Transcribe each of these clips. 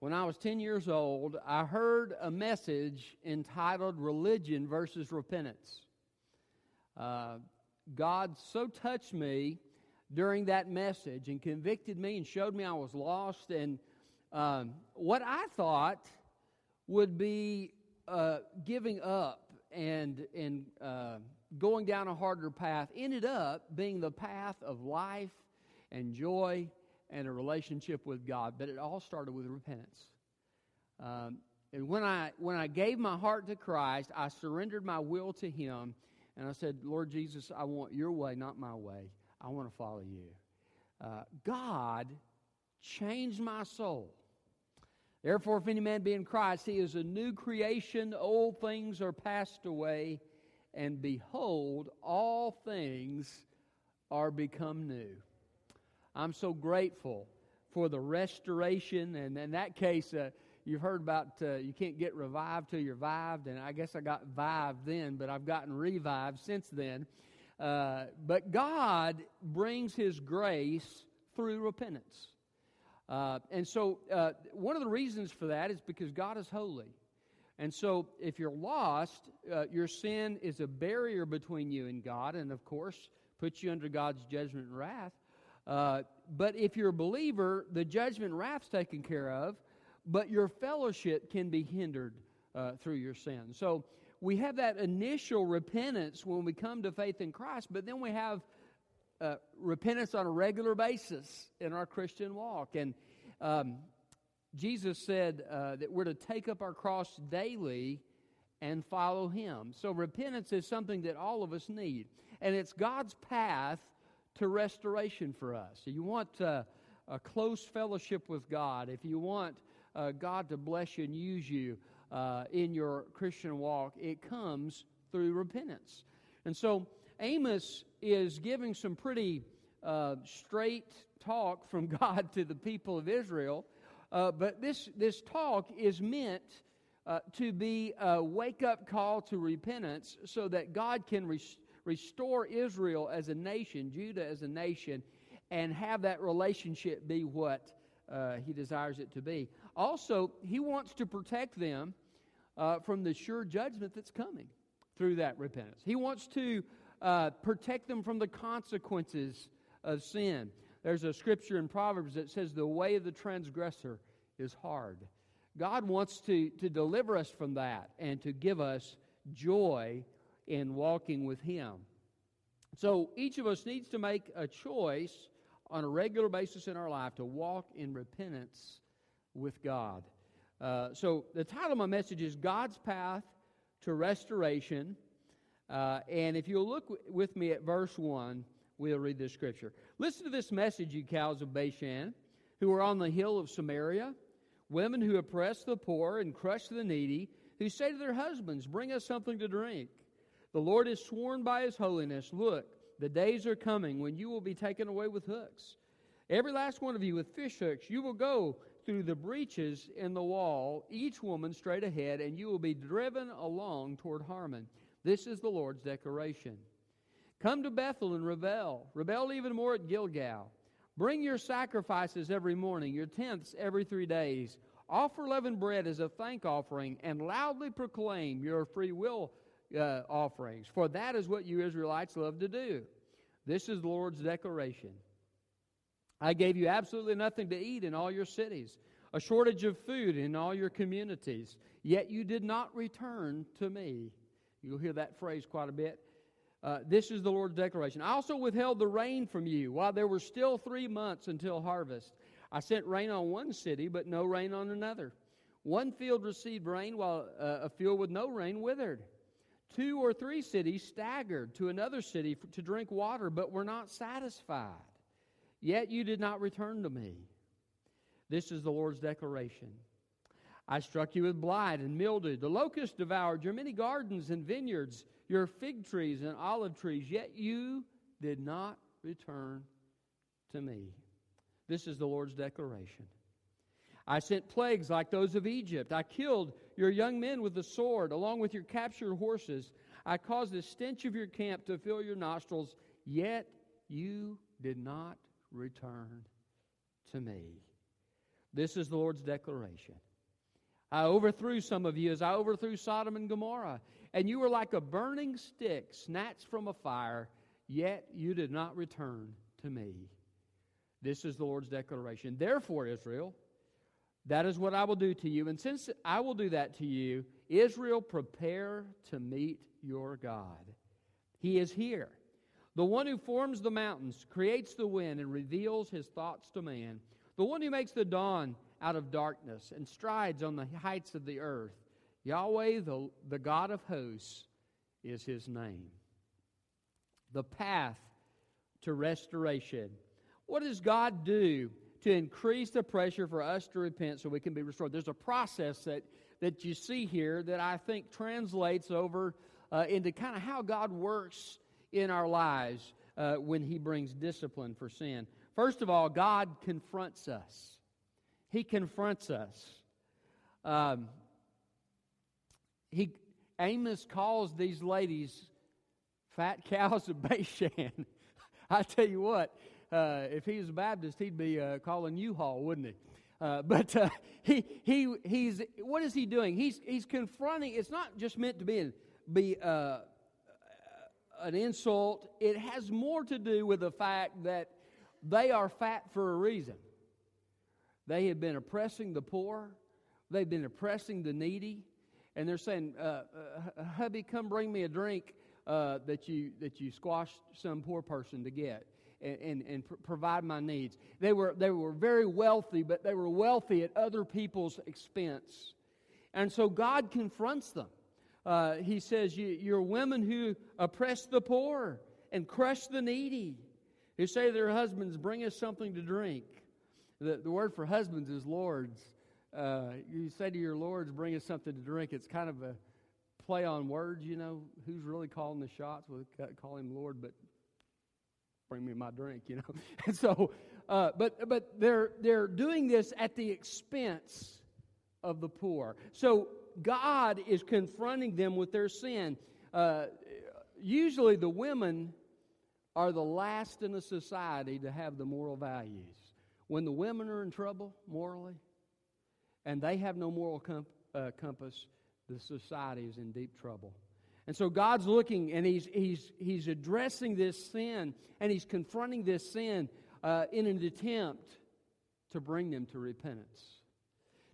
when I was 10 years old, I heard a message entitled Religion versus Repentance. Uh, God so touched me during that message and convicted me and showed me I was lost. And um, what I thought would be uh, giving up and, and uh, going down a harder path ended up being the path of life and joy and a relationship with God. But it all started with repentance. Um, and when I, when I gave my heart to Christ, I surrendered my will to Him, and I said, Lord Jesus, I want your way, not my way. I want to follow you. Uh, God changed my soul. Therefore, if any man be in Christ, he is a new creation. Old things are passed away, and behold, all things are become new. I'm so grateful for the restoration, and in that case, uh, you've heard about uh, you can't get revived till you're vived, and I guess I got vived then, but I've gotten revived since then. Uh, but God brings His grace through repentance. Uh, and so, uh, one of the reasons for that is because God is holy. And so, if you're lost, uh, your sin is a barrier between you and God, and of course, puts you under God's judgment and wrath. Uh, but if you're a believer, the judgment wrath's taken care of, but your fellowship can be hindered uh, through your sin. So, we have that initial repentance when we come to faith in Christ, but then we have uh, repentance on a regular basis in our Christian walk. And um, Jesus said uh, that we're to take up our cross daily and follow Him. So repentance is something that all of us need. And it's God's path to restoration for us. You want uh, a close fellowship with God, if you want uh, God to bless you and use you uh, in your Christian walk, it comes through repentance. And so Amos is giving some pretty uh, straight talk from God to the people of Israel, uh, but this, this talk is meant uh, to be a wake up call to repentance so that God can res- restore Israel as a nation, Judah as a nation, and have that relationship be what uh, He desires it to be. Also, He wants to protect them uh, from the sure judgment that's coming through that repentance. He wants to uh, protect them from the consequences of sin. There's a scripture in Proverbs that says, The way of the transgressor is hard. God wants to, to deliver us from that and to give us joy in walking with Him. So each of us needs to make a choice on a regular basis in our life to walk in repentance with God. Uh, so the title of my message is God's Path to Restoration. Uh, and if you'll look w- with me at verse 1, we'll read this scripture. Listen to this message, you cows of Bashan, who are on the hill of Samaria, women who oppress the poor and crush the needy, who say to their husbands, Bring us something to drink. The Lord has sworn by his holiness, Look, the days are coming when you will be taken away with hooks. Every last one of you with fish hooks, you will go through the breaches in the wall, each woman straight ahead, and you will be driven along toward Harmon. This is the Lord's declaration. Come to Bethel and rebel. Rebel even more at Gilgal. Bring your sacrifices every morning, your tenths every three days. Offer leavened bread as a thank offering, and loudly proclaim your free will uh, offerings, for that is what you Israelites love to do. This is the Lord's declaration. I gave you absolutely nothing to eat in all your cities, a shortage of food in all your communities, yet you did not return to me. You'll hear that phrase quite a bit. Uh, this is the Lord's declaration. I also withheld the rain from you while there were still three months until harvest. I sent rain on one city, but no rain on another. One field received rain while uh, a field with no rain withered. Two or three cities staggered to another city to drink water, but were not satisfied. Yet you did not return to me. This is the Lord's declaration. I struck you with blight and mildew. The locust devoured your many gardens and vineyards, your fig trees and olive trees, yet you did not return to me. This is the Lord's declaration. I sent plagues like those of Egypt. I killed your young men with the sword, along with your captured horses. I caused the stench of your camp to fill your nostrils, yet you did not return to me. This is the Lord's declaration. I overthrew some of you as I overthrew Sodom and Gomorrah, and you were like a burning stick snatched from a fire, yet you did not return to me. This is the Lord's declaration. Therefore, Israel, that is what I will do to you. And since I will do that to you, Israel, prepare to meet your God. He is here. The one who forms the mountains, creates the wind, and reveals his thoughts to man. The one who makes the dawn out of darkness and strides on the heights of the earth. Yahweh, the, the God of hosts, is his name. The path to restoration. What does God do to increase the pressure for us to repent so we can be restored? There's a process that, that you see here that I think translates over uh, into kind of how God works in our lives uh, when He brings discipline for sin. First of all, God confronts us. He confronts us. Um, he, Amos calls these ladies fat cows of Bashan. I tell you what, uh, if he was a Baptist, he'd be uh, calling U-Haul, wouldn't he? Uh, but uh, he, he, he's, what is he doing? He's, he's confronting, it's not just meant to be, be uh, an insult. It has more to do with the fact that they are fat for a reason. They have been oppressing the poor, they've been oppressing the needy, and they're saying, uh, uh, "Hubby, come bring me a drink uh, that you that you squashed some poor person to get." And, and, and pr- provide my needs. They were, they were very wealthy, but they were wealthy at other people's expense. And so God confronts them. Uh, he says, You're women who oppress the poor and crush the needy, who say to their husbands, Bring us something to drink. The, the word for husbands is lords. Uh, you say to your lords, bring us something to drink. It's kind of a play on words, you know. Who's really calling the shots? We call him Lord, but bring me my drink, you know. and so, uh, but but they're they're doing this at the expense of the poor. So God is confronting them with their sin. Uh, usually, the women are the last in a society to have the moral values. When the women are in trouble morally and they have no moral comp- uh, compass, the society is in deep trouble. And so God's looking and he's, he's, he's addressing this sin and he's confronting this sin uh, in an attempt to bring them to repentance.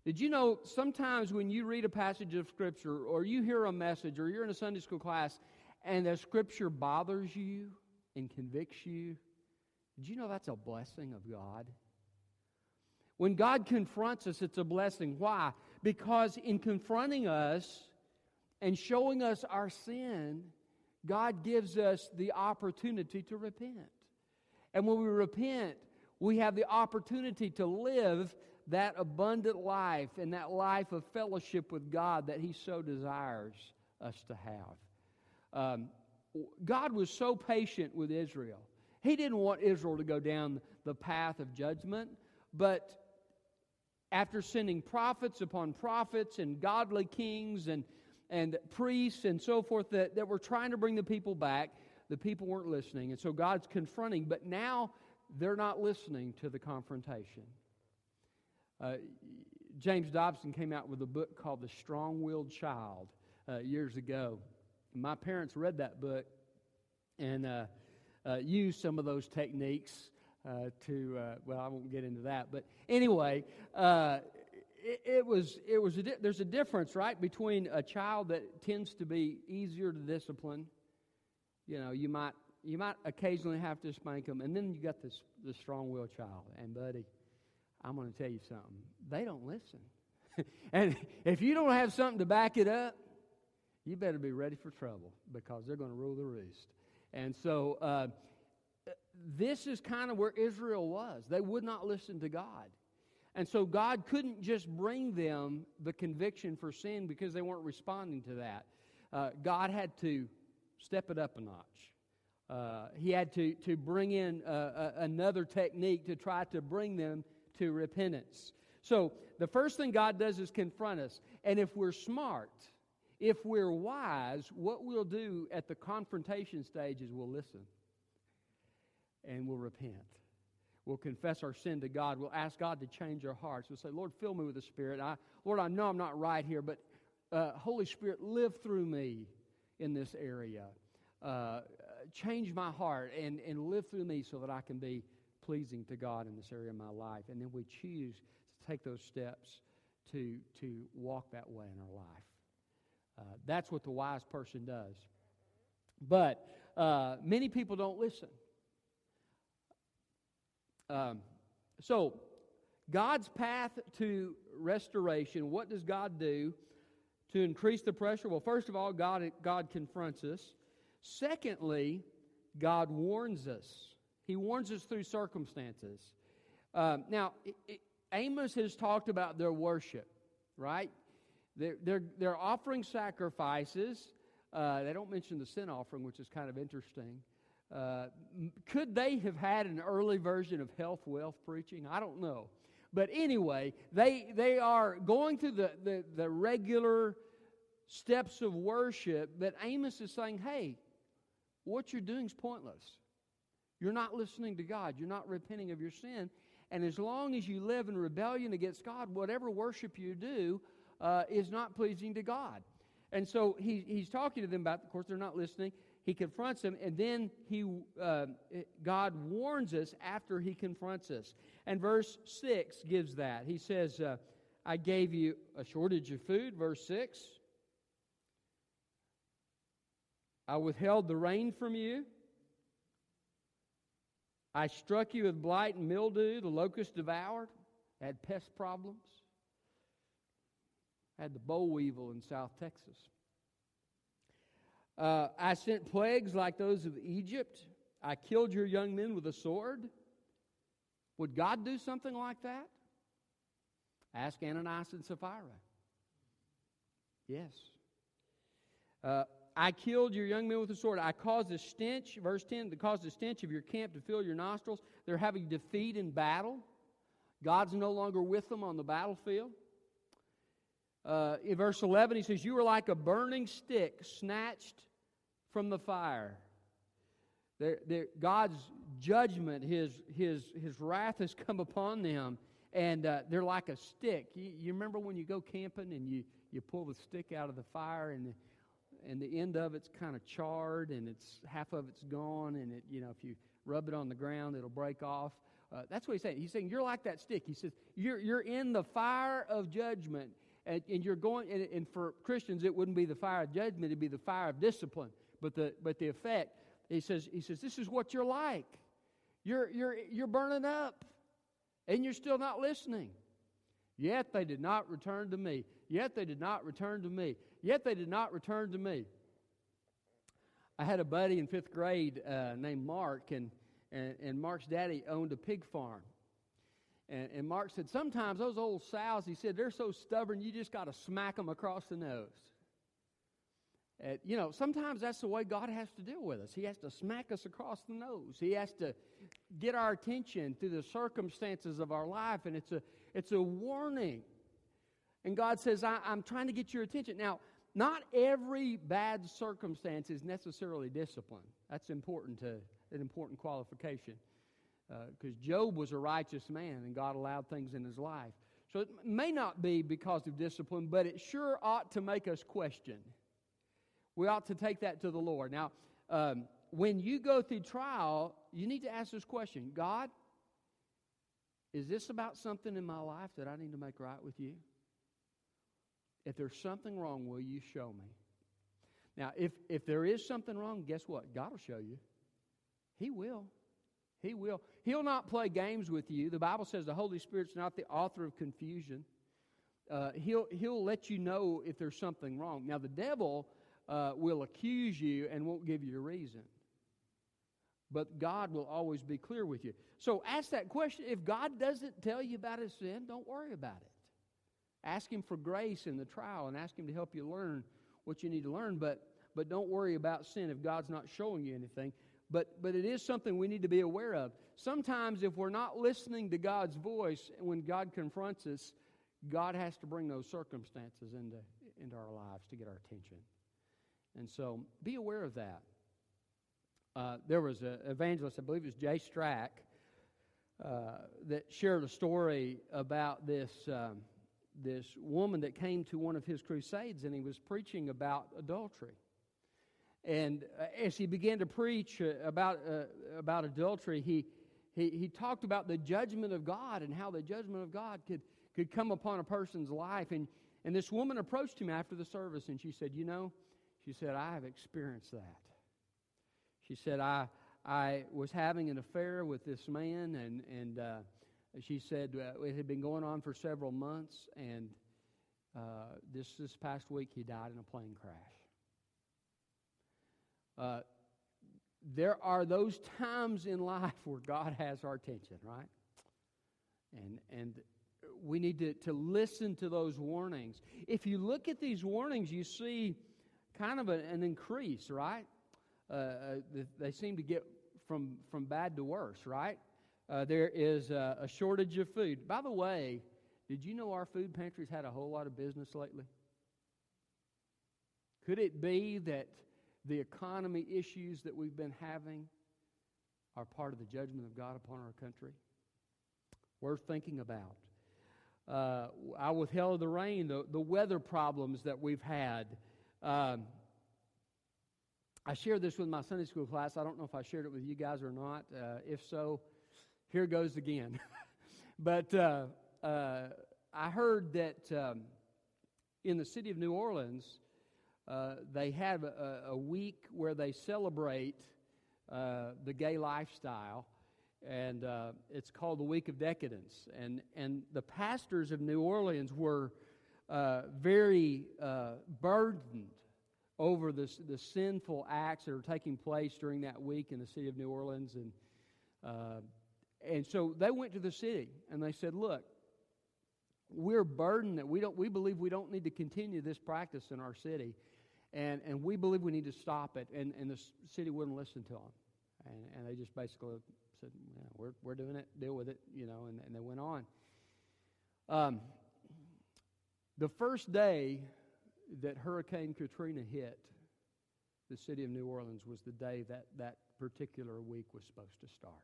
Did you know sometimes when you read a passage of Scripture or you hear a message or you're in a Sunday school class and the Scripture bothers you and convicts you, did you know that's a blessing of God? When God confronts us, it's a blessing. Why? Because in confronting us and showing us our sin, God gives us the opportunity to repent. And when we repent, we have the opportunity to live that abundant life and that life of fellowship with God that He so desires us to have. Um, God was so patient with Israel. He didn't want Israel to go down the path of judgment, but after sending prophets upon prophets and godly kings and, and priests and so forth that, that were trying to bring the people back, the people weren't listening. And so God's confronting, but now they're not listening to the confrontation. Uh, James Dobson came out with a book called The Strong Willed Child uh, years ago. My parents read that book and uh, uh used some of those techniques uh, to, uh, well, I won't get into that. But anyway, it, it, was, it was a di- there's a difference, right, between a child that tends to be easier to discipline. You know, you might, you might occasionally have to spank them, and then you got this, this strong willed child. And, buddy, I'm going to tell you something. They don't listen. and if you don't have something to back it up, you better be ready for trouble because they're going to rule the roost. And so, uh, this is kind of where Israel was. They would not listen to God. And so God couldn't just bring them the conviction for sin because they weren't responding to that. Uh, God had to step it up a notch. Uh, he had to, to bring in uh, another technique to try to bring them to repentance. So the first thing God does is confront us. And if we're smart, if we're wise, what we'll do at the confrontation stage is we'll listen and we'll repent. We'll confess our sin to God. We'll ask God to change our hearts. We'll say, Lord, fill me with the Spirit. I, Lord, I know I'm not right here, but uh, Holy Spirit, live through me in this area. Uh, change my heart and, and live through me so that I can be pleasing to God in this area of my life. And then we choose to take those steps to, to walk that way in our life. Uh, that's what the wise person does. But uh, many people don't listen. Um, so, God's path to restoration, what does God do to increase the pressure? Well, first of all, God, God confronts us. Secondly, God warns us. He warns us through circumstances. Um, now, it, it, Amos has talked about their worship, right? They're, they're, they're offering sacrifices. Uh, they don't mention the sin offering, which is kind of interesting. Uh, could they have had an early version of health wealth preaching? I don't know. But anyway, they, they are going through the, the, the regular steps of worship, but Amos is saying, hey, what you're doing is pointless. You're not listening to God. You're not repenting of your sin. And as long as you live in rebellion against God, whatever worship you do uh, is not pleasing to God. And so he, he's talking to them about, of course, they're not listening. He confronts them, and then he, uh, God warns us after he confronts us. And verse 6 gives that. He says, uh, I gave you a shortage of food, verse 6. I withheld the rain from you. I struck you with blight and mildew, the locust devoured. Had pest problems. Had the boll weevil in South Texas. Uh, I sent plagues like those of Egypt. I killed your young men with a sword. Would God do something like that? Ask Ananias and Sapphira. Yes. Uh, I killed your young men with a sword. I caused a stench, verse 10, to cause the stench of your camp to fill your nostrils. They're having defeat in battle. God's no longer with them on the battlefield. Uh, in verse 11, he says, You were like a burning stick snatched from the fire. They're, they're, God's judgment, his, his, his wrath has come upon them, and uh, they're like a stick. You, you, remember when you go camping and you, you pull the stick out of the fire, and, and the end of it's kind of charred, and it's half of it's gone, and it, you know, if you rub it on the ground, it'll break off. Uh, that's what he's saying. He's saying, You're like that stick. He says, You're, you're in the fire of judgment, and, and you're going, and, and for Christians, it wouldn't be the fire of judgment, it'd be the fire of discipline but the, but the effect, he says, he says, this is what you're like. You're, you're, you're burning up, and you're still not listening. Yet they did not return to me. Yet they did not return to me. Yet they did not return to me. I had a buddy in fifth grade uh, named Mark, and, and, and, Mark's daddy owned a pig farm. And, and Mark said, Sometimes those old sows, he said, they're so stubborn, you just got to smack them across the nose. Uh, you know, sometimes that's the way God has to deal with us. He has to smack us across the nose. He has to get our attention through the circumstances of our life, and it's a it's a warning. And God says, I, am trying to get your attention. Now, not every bad circumstance is necessarily discipline. That's important to an important qualification. Because uh, Job was a righteous man, and God allowed things in his life. So it may not be because of discipline, but it sure ought to make us question we ought to take that to the Lord. Now, um, when you go through trial, you need to ask this question God, is this about something in my life that I need to make right with you? If there's something wrong, will you show me? Now, if, if there is something wrong, guess what? God will show you. He will. He will. He'll not play games with you. The Bible says the Holy Spirit's not the author of confusion. Uh, he'll, he'll let you know if there's something wrong. Now, the devil uh, will accuse you and won't give you a reason. But God will always be clear with you. So ask that question. If God doesn't tell you about his sin, don't worry about it. Ask him for grace in the trial and ask him to help you learn what you need to learn, but, but don't worry about sin if God's not showing you anything. But, but it is something we need to be aware of. Sometimes, if we're not listening to God's voice when God confronts us, God has to bring those circumstances into, into our lives to get our attention. And so be aware of that. Uh, there was an evangelist, I believe it was Jay Strack. uh, that shared a story about this um, this woman that came to one of his crusades, and he was preaching about adultery. And uh, as he began to preach uh, about uh, about adultery, he, he he talked about the judgment of God and how the judgment of God could could come upon a person's life. And and this woman approached him after the service, and she said, "You know," she said, "I have experienced that." She said, "I." I was having an affair with this man, and, and uh, she said uh, it had been going on for several months, and uh, this, this past week he died in a plane crash. Uh, there are those times in life where God has our attention, right? And, and we need to, to listen to those warnings. If you look at these warnings, you see kind of a, an increase, right? Uh, uh they seem to get from, from bad to worse, right? Uh, there is a, a shortage of food. By the way, did you know our food pantries had a whole lot of business lately? Could it be that the economy issues that we've been having are part of the judgment of God upon our country? Worth thinking about. Uh, I withheld the rain, the, the weather problems that we've had. Um, I shared this with my Sunday school class. I don't know if I shared it with you guys or not. Uh, if so, here goes again. but uh, uh, I heard that um, in the city of New Orleans, uh, they have a, a, week where they celebrate uh, the gay lifestyle, and uh, it's called the Week of Decadence. And, and the pastors of New Orleans were very burdened over the, the sinful acts that are taking place during that week in the city of New Orleans. And, uh, and so they went to the city and they said, Look, we're burdened that we, don't, we believe we don't need to continue this practice in our city. And, and we believe we need to stop it. And, and the city wouldn't listen to them. And, and they just basically said, yeah, we're, we're doing it, deal with it, you know, and, and they went on. Um, the first day that Hurricane Katrina hit the city of New Orleans was the day that that particular week was supposed to start.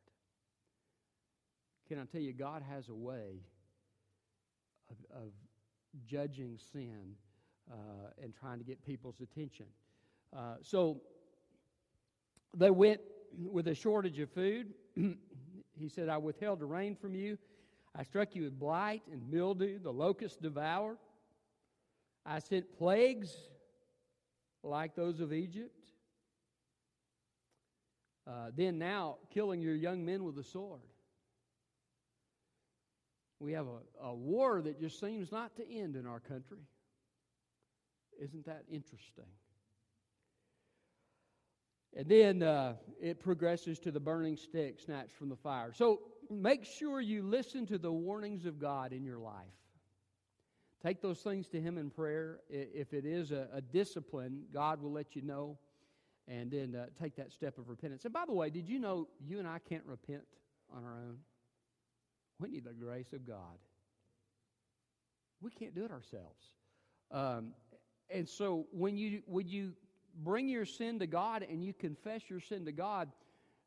Can I tell you, God has a way of, of judging sin and trying to get people's attention. Uh, so they went with a shortage of food. he said, I withheld the rain from you. I struck you with blight and mildew. The locusts devoured. I sent plagues like those of Egypt. Uh, then now, killing your young men with a sword. We have a, a war that just seems not to end in our country. Isn't that interesting? And then uh, it progresses to the burning stick snatched from the fire. So make sure you listen to the warnings of God in your life. Take those things to Him in prayer. If it is a, a discipline, God will let you know. And then uh, take that step of repentance. And by the way, did you know you and I can't repent on our own? We need the grace of God. We can't do it ourselves. Um, and so when you when you bring your sin to God and you confess your sin to God,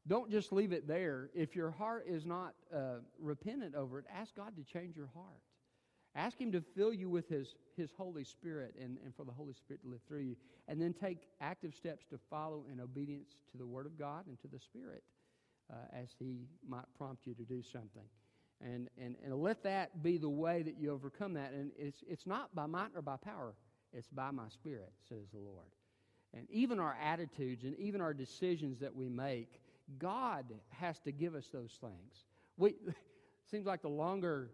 don't just leave it there. If your heart is not uh, repentant over it, ask God to change your heart. Ask Him to fill you with His, His Holy Spirit and, and for the Holy Spirit to live through you. And then take active steps to follow in obedience to the Word of God and to the Spirit uh, as He might prompt you to do something. And, and, and let that be the way that you overcome that. And it's, it's not by might or by power, it's by my Spirit, says the Lord. And even our attitudes and even our decisions that we make, God has to give us those things. We, seems like the longer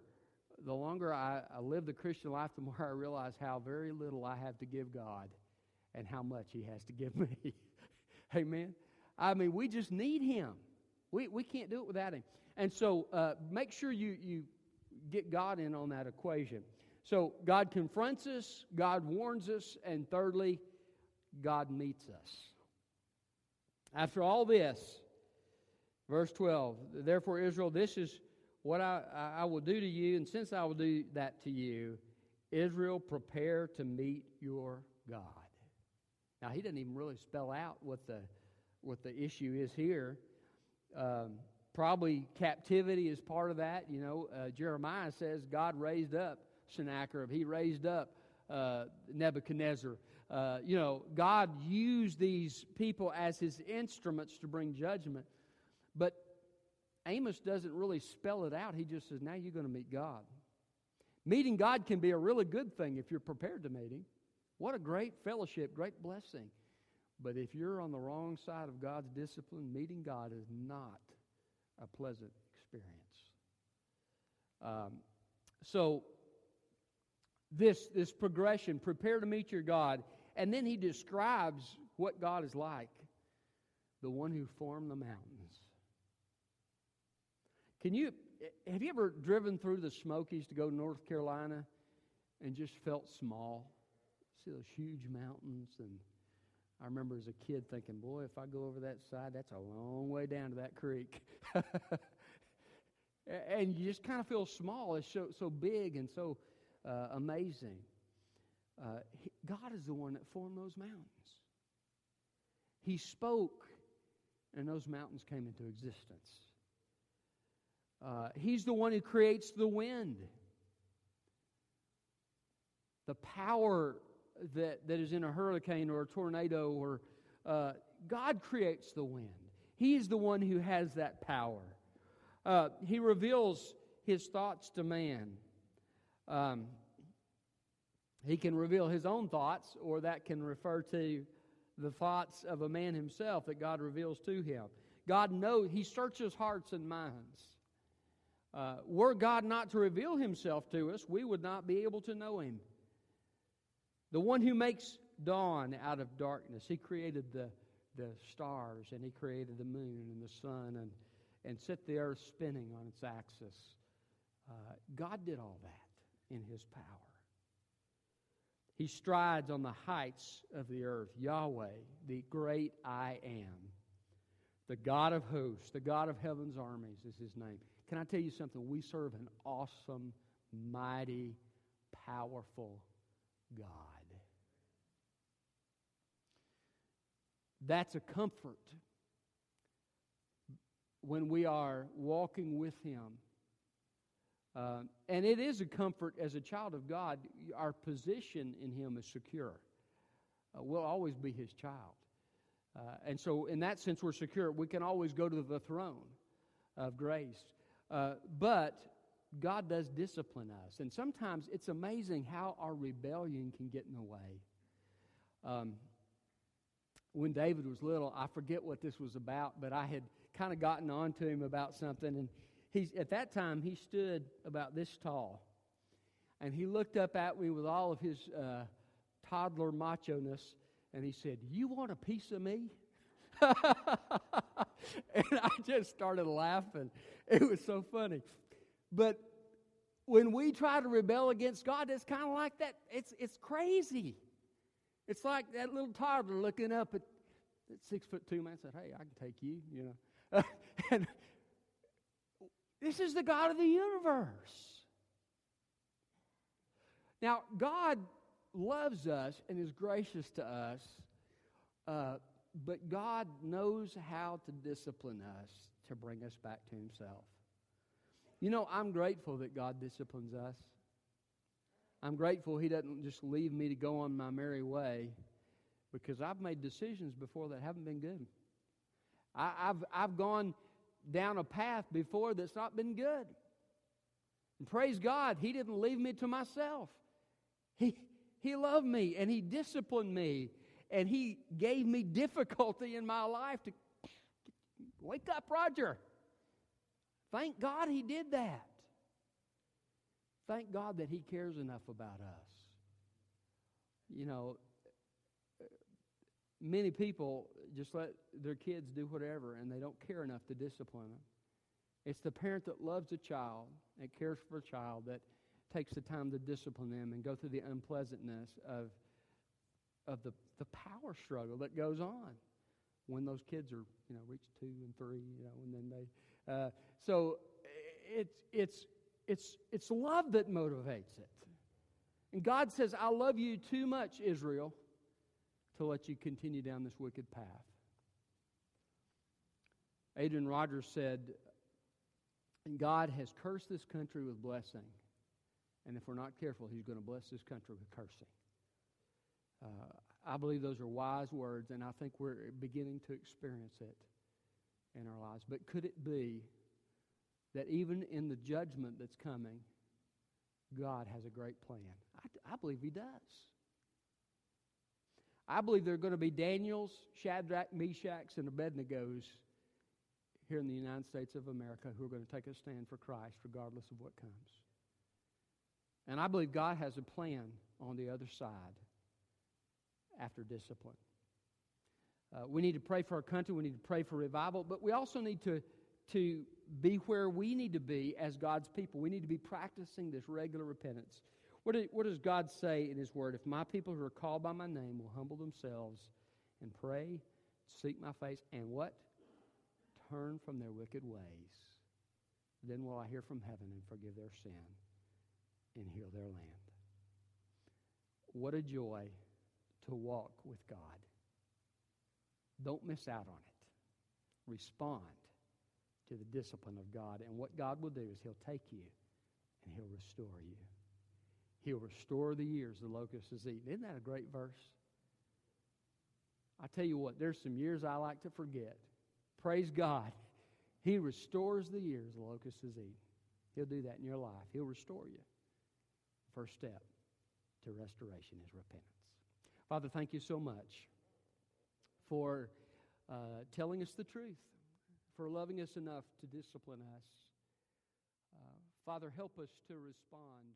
the longer I, I live the Christian life, the more I realize how very little I have to give God and how much He has to give me. Amen. I mean, we just need Him. We, we can't do it without Him. And so uh, make sure you, you get God in on that equation. So God confronts us, God warns us, and thirdly, God meets us. After all this, verse 12, therefore, Israel, this is what I, I will do to you, and since I will do that to you, Israel, prepare to meet your God. Now, he doesn't even really spell out what the, what the issue is here. Um, probably captivity is part of that. You know, uh, Jeremiah says God raised up Sennacherib, he raised up uh, Nebuchadnezzar. Uh, you know, God used these people as his instruments to bring judgment. But Amos doesn't really spell it out. He just says, now you're going to meet God. Meeting God can be a really good thing if you're prepared to meet Him. What a great fellowship, great blessing. But if you're on the wrong side of God's discipline, meeting God is not a pleasant experience. Um, so, this, this progression, prepare to meet your God, and then he describes what God is like the one who formed the mountains. Can you, have you ever driven through the Smokies to go to North Carolina and just felt small? See those huge mountains and I remember as a kid thinking, boy, if I go over that side, that's a long way down to that creek. and you just kind of feel small. It's so, so big and so uh, amazing. Uh, he, God is the one that formed those mountains. He spoke, and those mountains came into existence. Uh, he's the one who creates the wind. The power that, that is in a hurricane or a tornado, or uh, God creates the wind. He's the one who has that power. Uh, he reveals his thoughts to man. Um, he can reveal his own thoughts, or that can refer to the thoughts of a man himself that God reveals to him. God knows, he searches hearts and minds. Uh, were God not to reveal himself to us, we would not be able to know him. The one who makes dawn out of darkness. He created the, the stars and he created the moon and the sun and, and set the earth spinning on its axis. Uh, God did all that in his power. He strides on the heights of the earth. Yahweh, the great I am, the God of hosts, the God of heaven's armies is his name. Can I tell you something? We serve an awesome, mighty, powerful God. That's a comfort when we are walking with Him. Uh, and it is a comfort as a child of God. Our position in Him is secure. Uh, we'll always be His child. Uh, and so, in that sense, we're secure. We can always go to the throne of grace. Uh, but God does discipline us. And sometimes it's amazing how our rebellion can get in the way. Um, when David was little, I forget what this was about, but I had kind of gotten on to him about something. And he's, at that time, he stood about this tall. And he looked up at me with all of his uh, toddler macho ness, and he said, You want a piece of me? and I just started laughing. It was so funny. But when we try to rebel against God, it's kind of like that. It's, it's crazy. It's like that little toddler looking up at that six foot two man said, Hey, I can take you, you know. and this is the God of the universe. Now, God loves us and is gracious to us, uh, but God knows how to discipline us to bring us back to Himself. You know, I'm grateful that God disciplines us. I'm grateful He doesn't just leave me to go on my merry way because I've made decisions before that haven't been good. I, have I've gone down a path before that's not been good. And praise God, He didn't leave me to myself. He, he loved me and He disciplined me and He gave me difficulty in my life to wake up, Roger. Thank God He did that. Thank God that He cares enough about us. You know, many people just let their kids do whatever and they don't care enough to discipline them. It's the parent that loves a child and cares for a child that takes the time to discipline them and go through the unpleasantness of, of the, the power struggle that goes on when those kids are, you know, reach two and three, you know, and then they. Uh, so it's, it's, it's, it's love that motivates it. And God says, I love you too much, Israel, to let you continue down this wicked path. Adrian Rogers said, God has cursed this country with blessing. And if we're not careful, He's going to bless this country with cursing. Uh, I believe those are wise words, and I think we're beginning to experience it in our lives. But could it be that even in the judgment that's coming, God has a great plan? I, I believe He does. I believe there are going to be Daniels, Shadrach, Meshachs, and Abednego's here in the United States of America who are going to take a stand for Christ regardless of what comes. And I believe God has a plan on the other side after discipline. Uh, we need to pray for our country. We need to pray for revival. But we also need to, to be where we need to be as God's people. We need to be practicing this regular repentance. What, what does God say in His Word? If my people who are called by my name will humble themselves and pray, seek my face, and what? Turn from their wicked ways, then will I hear from heaven and forgive their sin and heal their land. What a joy to walk with God. Don't miss out on it. Respond to the discipline of God. And what God will do is He'll take you and He'll restore you. He'll restore the years the locust has eaten. Isn't that a great verse? I tell you what, there's some years I like to forget. Praise God. He restores the years the locust has eaten. He'll do that in your life. He'll restore you. First step to restoration is repentance. Father, thank you so much for uh, telling us the truth, for loving us enough to discipline us. Uh, Father, help us to respond.